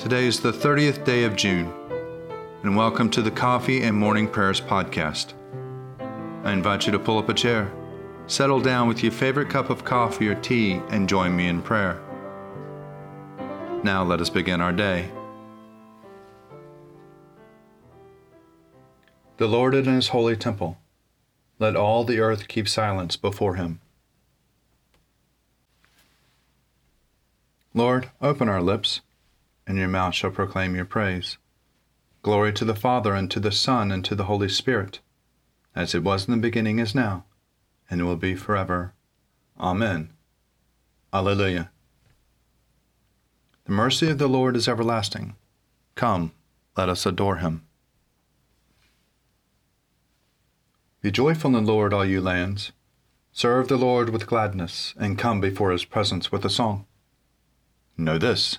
Today is the 30th day of June, and welcome to the Coffee and Morning Prayers podcast. I invite you to pull up a chair, settle down with your favorite cup of coffee or tea, and join me in prayer. Now let us begin our day. The Lord in his holy temple. Let all the earth keep silence before him. Lord, open our lips, and your mouth shall proclaim your praise. Glory to the Father, and to the Son, and to the Holy Spirit, as it was in the beginning, is now, and will be forever. Amen. Alleluia. The mercy of the Lord is everlasting. Come, let us adore him. Be joyful in the Lord, all you lands. Serve the Lord with gladness, and come before his presence with a song. Know this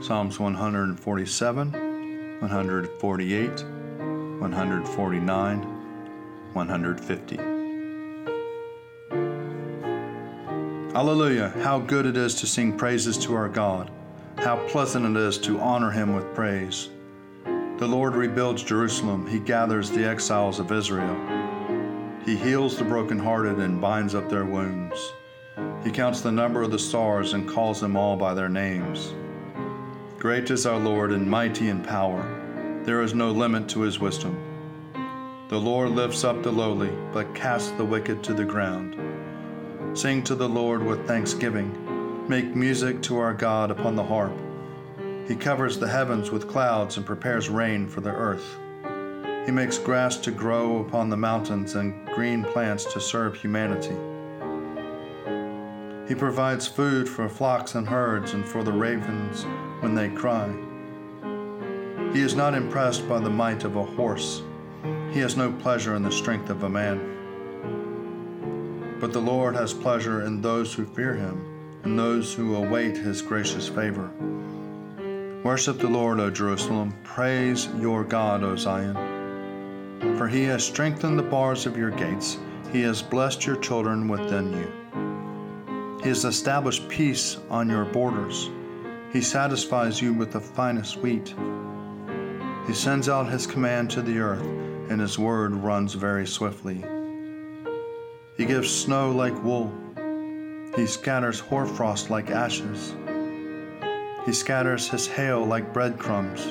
Psalms 147, 148, 149, 150. Hallelujah! How good it is to sing praises to our God. How pleasant it is to honor him with praise. The Lord rebuilds Jerusalem. He gathers the exiles of Israel. He heals the brokenhearted and binds up their wounds. He counts the number of the stars and calls them all by their names. Great is our Lord and mighty in power. There is no limit to his wisdom. The Lord lifts up the lowly, but casts the wicked to the ground. Sing to the Lord with thanksgiving. Make music to our God upon the harp. He covers the heavens with clouds and prepares rain for the earth. He makes grass to grow upon the mountains and green plants to serve humanity. He provides food for flocks and herds and for the ravens when they cry. He is not impressed by the might of a horse. He has no pleasure in the strength of a man. But the Lord has pleasure in those who fear him, and those who await his gracious favor. Worship the Lord, O Jerusalem. Praise your God, O Zion. For he has strengthened the bars of your gates, he has blessed your children within you. He has established peace on your borders. He satisfies you with the finest wheat. He sends out his command to the earth, and his word runs very swiftly. He gives snow like wool. He scatters hoarfrost like ashes. He scatters his hail like breadcrumbs.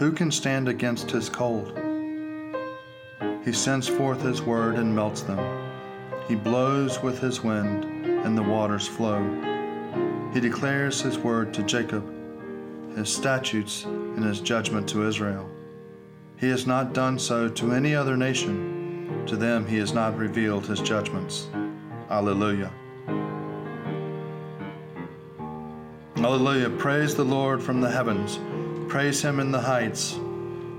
Who can stand against his cold? He sends forth his word and melts them. He blows with his wind, and the waters flow. He declares his word to Jacob, his statutes and his judgment to Israel. He has not done so to any other nation. To them he has not revealed his judgments. Alleluia. Alleluia. Praise the Lord from the heavens. Praise him in the heights.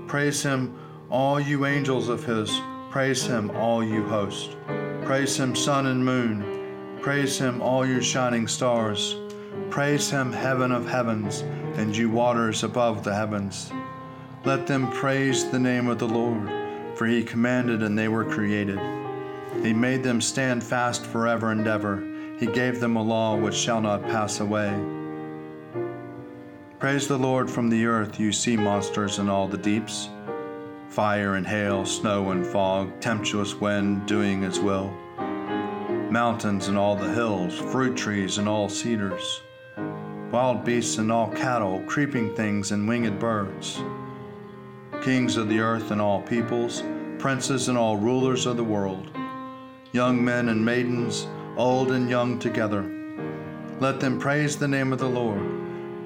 Praise him, all you angels of his. Praise him, all you hosts. Praise him, sun and moon. Praise him, all you shining stars. Praise him, heaven of heavens, and you waters above the heavens. Let them praise the name of the Lord, for he commanded and they were created. He made them stand fast forever and ever. He gave them a law which shall not pass away. Praise the Lord from the earth, you sea monsters and all the deeps. Fire and hail, snow and fog, tempestuous wind doing its will. Mountains and all the hills, fruit trees and all cedars wild beasts and all cattle, creeping things and winged birds, kings of the earth and all peoples, princes and all rulers of the world, young men and maidens, old and young together. Let them praise the name of the Lord,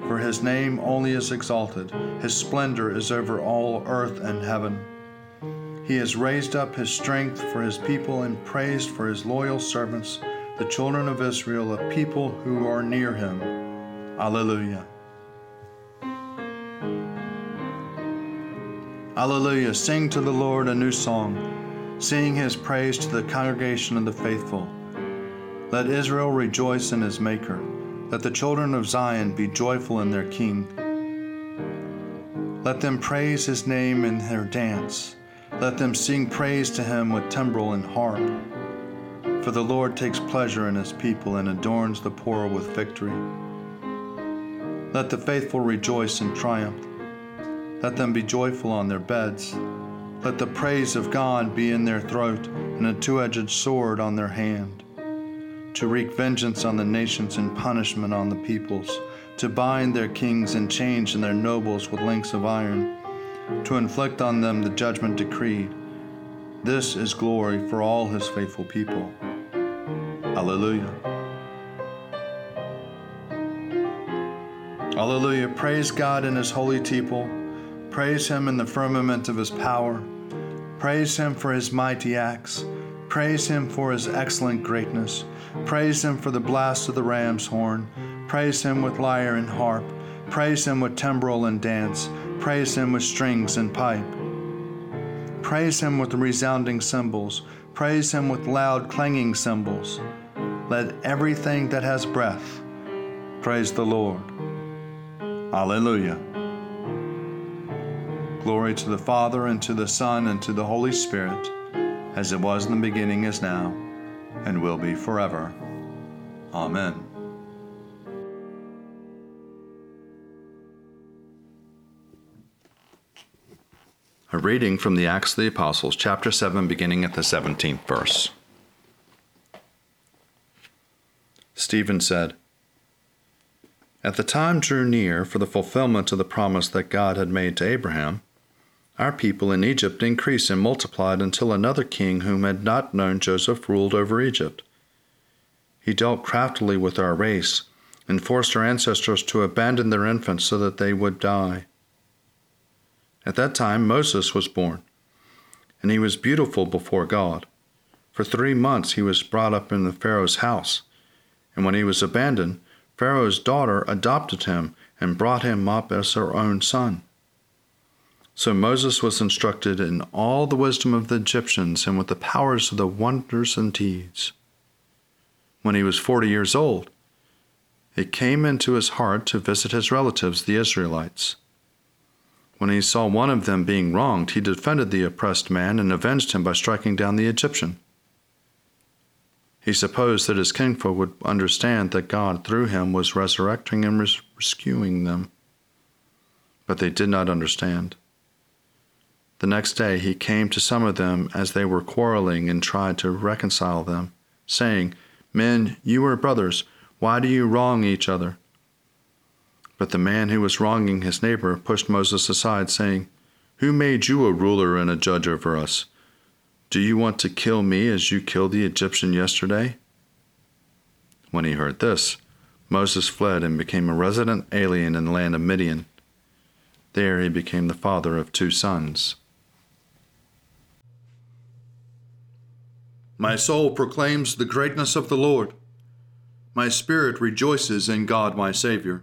for his name only is exalted, his splendor is over all earth and heaven. He has raised up his strength for his people and praised for his loyal servants, the children of Israel, a people who are near him. Alleluia. Alleluia. Sing to the Lord a new song, sing his praise to the congregation of the faithful. Let Israel rejoice in his Maker. Let the children of Zion be joyful in their King. Let them praise his name in their dance. Let them sing praise to him with timbrel and harp. For the Lord takes pleasure in his people and adorns the poor with victory. Let the faithful rejoice in triumph. Let them be joyful on their beds. Let the praise of God be in their throat and a two edged sword on their hand, to wreak vengeance on the nations and punishment on the peoples, to bind their kings in chains and their nobles with links of iron, to inflict on them the judgment decreed. This is glory for all his faithful people. Alleluia. Alleluia. Praise God in his holy people. Praise him in the firmament of his power. Praise him for his mighty acts. Praise him for his excellent greatness. Praise him for the blast of the ram's horn. Praise him with lyre and harp. Praise him with timbrel and dance. Praise him with strings and pipe. Praise him with resounding cymbals. Praise him with loud clanging cymbals. Let everything that has breath praise the Lord. Alleluia. Glory to the Father, and to the Son, and to the Holy Spirit, as it was in the beginning, is now, and will be forever. Amen. A reading from the Acts of the Apostles, chapter 7, beginning at the 17th verse. Stephen said, At the time drew near for the fulfillment of the promise that God had made to Abraham, our people in Egypt increased and multiplied until another king whom had not known Joseph ruled over Egypt. He dealt craftily with our race and forced our ancestors to abandon their infants so that they would die. At that time Moses was born, and he was beautiful before God. For three months he was brought up in the Pharaoh's house and when he was abandoned, Pharaoh's daughter adopted him and brought him up as her own son. So Moses was instructed in all the wisdom of the Egyptians and with the powers of the wonders and deeds. When he was forty years old, it came into his heart to visit his relatives, the Israelites. When he saw one of them being wronged, he defended the oppressed man and avenged him by striking down the Egyptian. He supposed that his kinfolk would understand that God, through him, was resurrecting and rescuing them. But they did not understand. The next day he came to some of them as they were quarreling and tried to reconcile them, saying, Men, you are brothers. Why do you wrong each other? But the man who was wronging his neighbor pushed Moses aside, saying, Who made you a ruler and a judge over us? Do you want to kill me as you killed the Egyptian yesterday? When he heard this, Moses fled and became a resident alien in the land of Midian. There he became the father of two sons. My soul proclaims the greatness of the Lord. My spirit rejoices in God my Savior.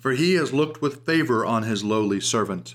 For he has looked with favor on his lowly servant.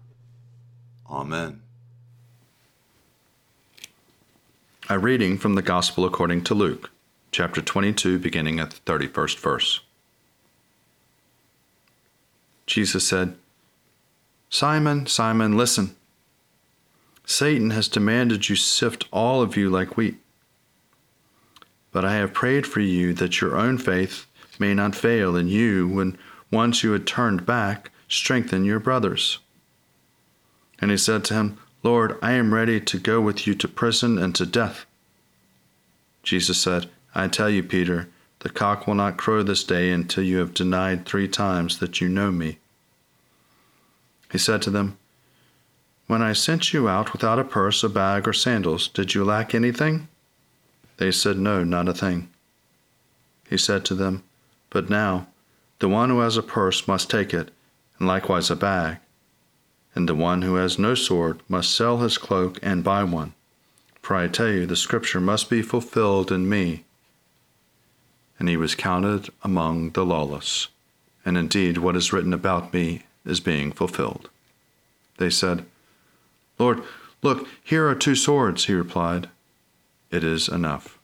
Amen. A reading from the Gospel according to Luke, chapter 22, beginning at the 31st verse. Jesus said, Simon, Simon, listen. Satan has demanded you sift all of you like wheat. But I have prayed for you that your own faith may not fail, and you, when once you had turned back, strengthen your brothers. And he said to him, Lord, I am ready to go with you to prison and to death. Jesus said, I tell you, Peter, the cock will not crow this day until you have denied three times that you know me. He said to them, When I sent you out without a purse, a bag, or sandals, did you lack anything? They said, No, not a thing. He said to them, But now, the one who has a purse must take it, and likewise a bag. And the one who has no sword must sell his cloak and buy one. For I tell you, the scripture must be fulfilled in me. And he was counted among the lawless. And indeed, what is written about me is being fulfilled. They said, Lord, look, here are two swords, he replied. It is enough.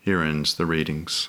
Here ends the readings.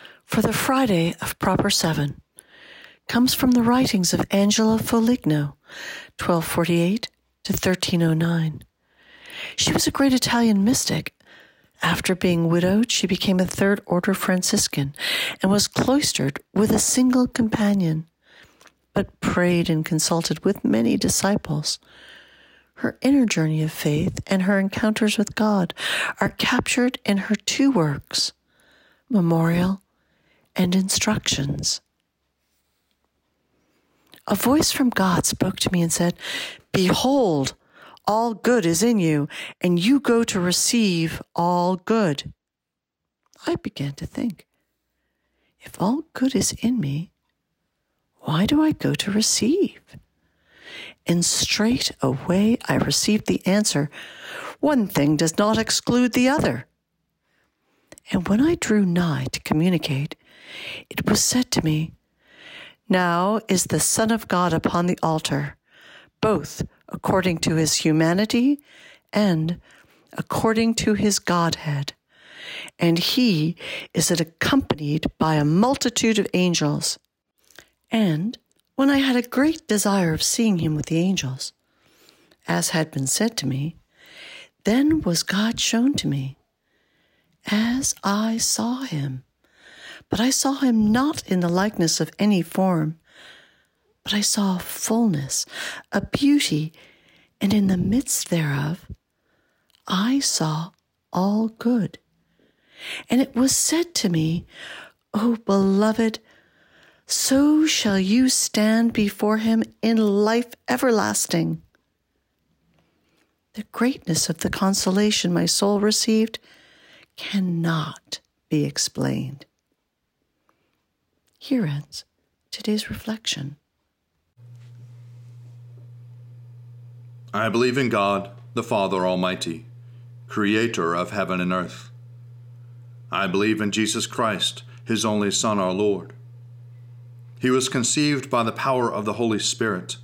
for the Friday of Proper Seven comes from the writings of Angela Foligno, 1248 to 1309. She was a great Italian mystic. After being widowed, she became a third order Franciscan and was cloistered with a single companion, but prayed and consulted with many disciples. Her inner journey of faith and her encounters with God are captured in her two works, Memorial and instructions. A voice from God spoke to me and said, Behold, all good is in you, and you go to receive all good. I began to think, if all good is in me, why do I go to receive? And straight away I received the answer one thing does not exclude the other. And when I drew nigh to communicate, it was said to me, Now is the Son of God upon the altar, both according to his humanity and according to his Godhead. And he is accompanied by a multitude of angels. And when I had a great desire of seeing him with the angels, as had been said to me, then was God shown to me, as I saw him. But I saw him not in the likeness of any form, but I saw a fullness, a beauty, and in the midst thereof I saw all good. And it was said to me, O beloved, so shall you stand before him in life everlasting. The greatness of the consolation my soul received cannot be explained. Here ends today's reflection. I believe in God, the Father Almighty, creator of heaven and earth. I believe in Jesus Christ, his only Son, our Lord. He was conceived by the power of the Holy Spirit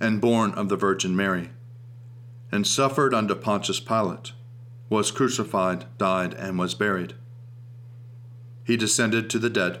and born of the Virgin Mary, and suffered under Pontius Pilate, was crucified, died, and was buried. He descended to the dead.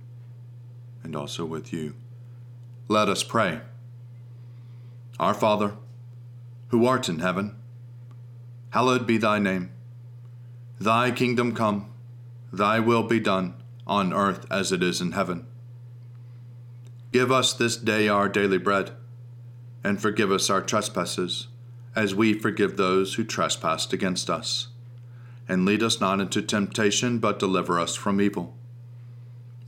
and also with you. Let us pray. Our Father, who art in heaven, hallowed be thy name. Thy kingdom come, thy will be done, on earth as it is in heaven. Give us this day our daily bread, and forgive us our trespasses, as we forgive those who trespass against us. And lead us not into temptation, but deliver us from evil.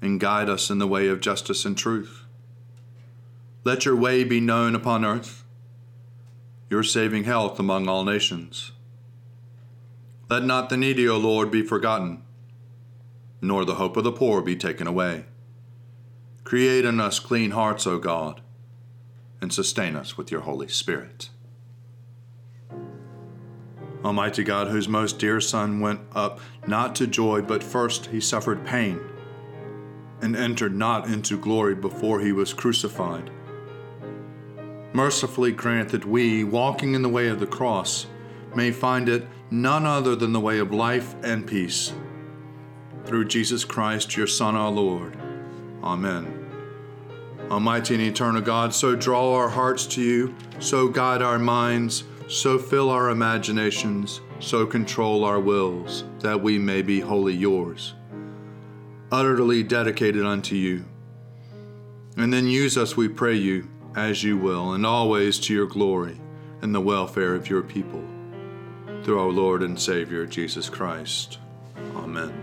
and guide us in the way of justice and truth. Let your way be known upon earth, your saving health among all nations. Let not the needy, O Lord, be forgotten, nor the hope of the poor be taken away. Create in us clean hearts, O God and sustain us with your Holy Spirit. Almighty God, whose most dear Son went up not to joy, but first he suffered pain, and entered not into glory before he was crucified. Mercifully grant that we, walking in the way of the cross, may find it none other than the way of life and peace. Through Jesus Christ, your Son, our Lord. Amen. Almighty and eternal God, so draw our hearts to you, so guide our minds, so fill our imaginations, so control our wills, that we may be wholly yours, utterly dedicated unto you. And then use us, we pray you, as you will, and always to your glory and the welfare of your people. Through our Lord and Savior, Jesus Christ. Amen.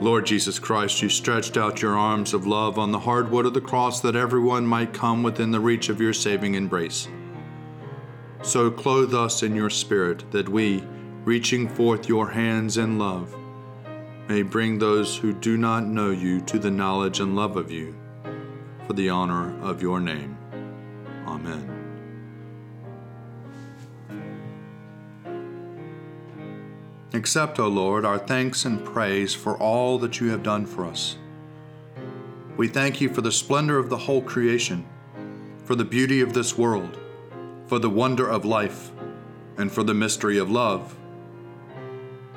Lord Jesus Christ, you stretched out your arms of love on the hard wood of the cross that everyone might come within the reach of your saving embrace. So clothe us in your Spirit that we, reaching forth your hands in love, may bring those who do not know you to the knowledge and love of you, for the honor of your name. Amen. Accept, O Lord, our thanks and praise for all that you have done for us. We thank you for the splendor of the whole creation, for the beauty of this world, for the wonder of life, and for the mystery of love.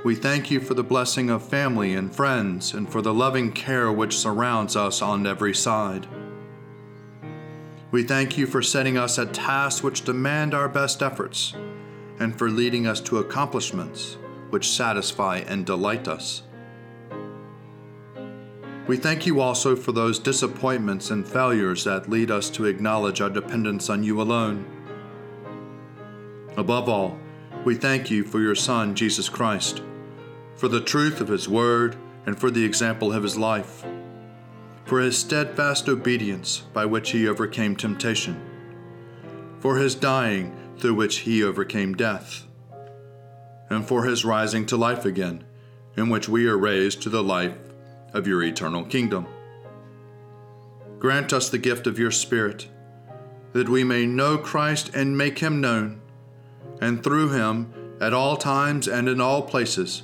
We thank you for the blessing of family and friends, and for the loving care which surrounds us on every side. We thank you for setting us at tasks which demand our best efforts, and for leading us to accomplishments which satisfy and delight us. We thank you also for those disappointments and failures that lead us to acknowledge our dependence on you alone. Above all, we thank you for your Son, Jesus Christ, for the truth of his word and for the example of his life, for his steadfast obedience by which he overcame temptation, for his dying through which he overcame death and for his rising to life again, in which we are raised to the life of your eternal kingdom. Grant us the gift of your Spirit, that we may know Christ and make him known, and through him, at all times and in all places,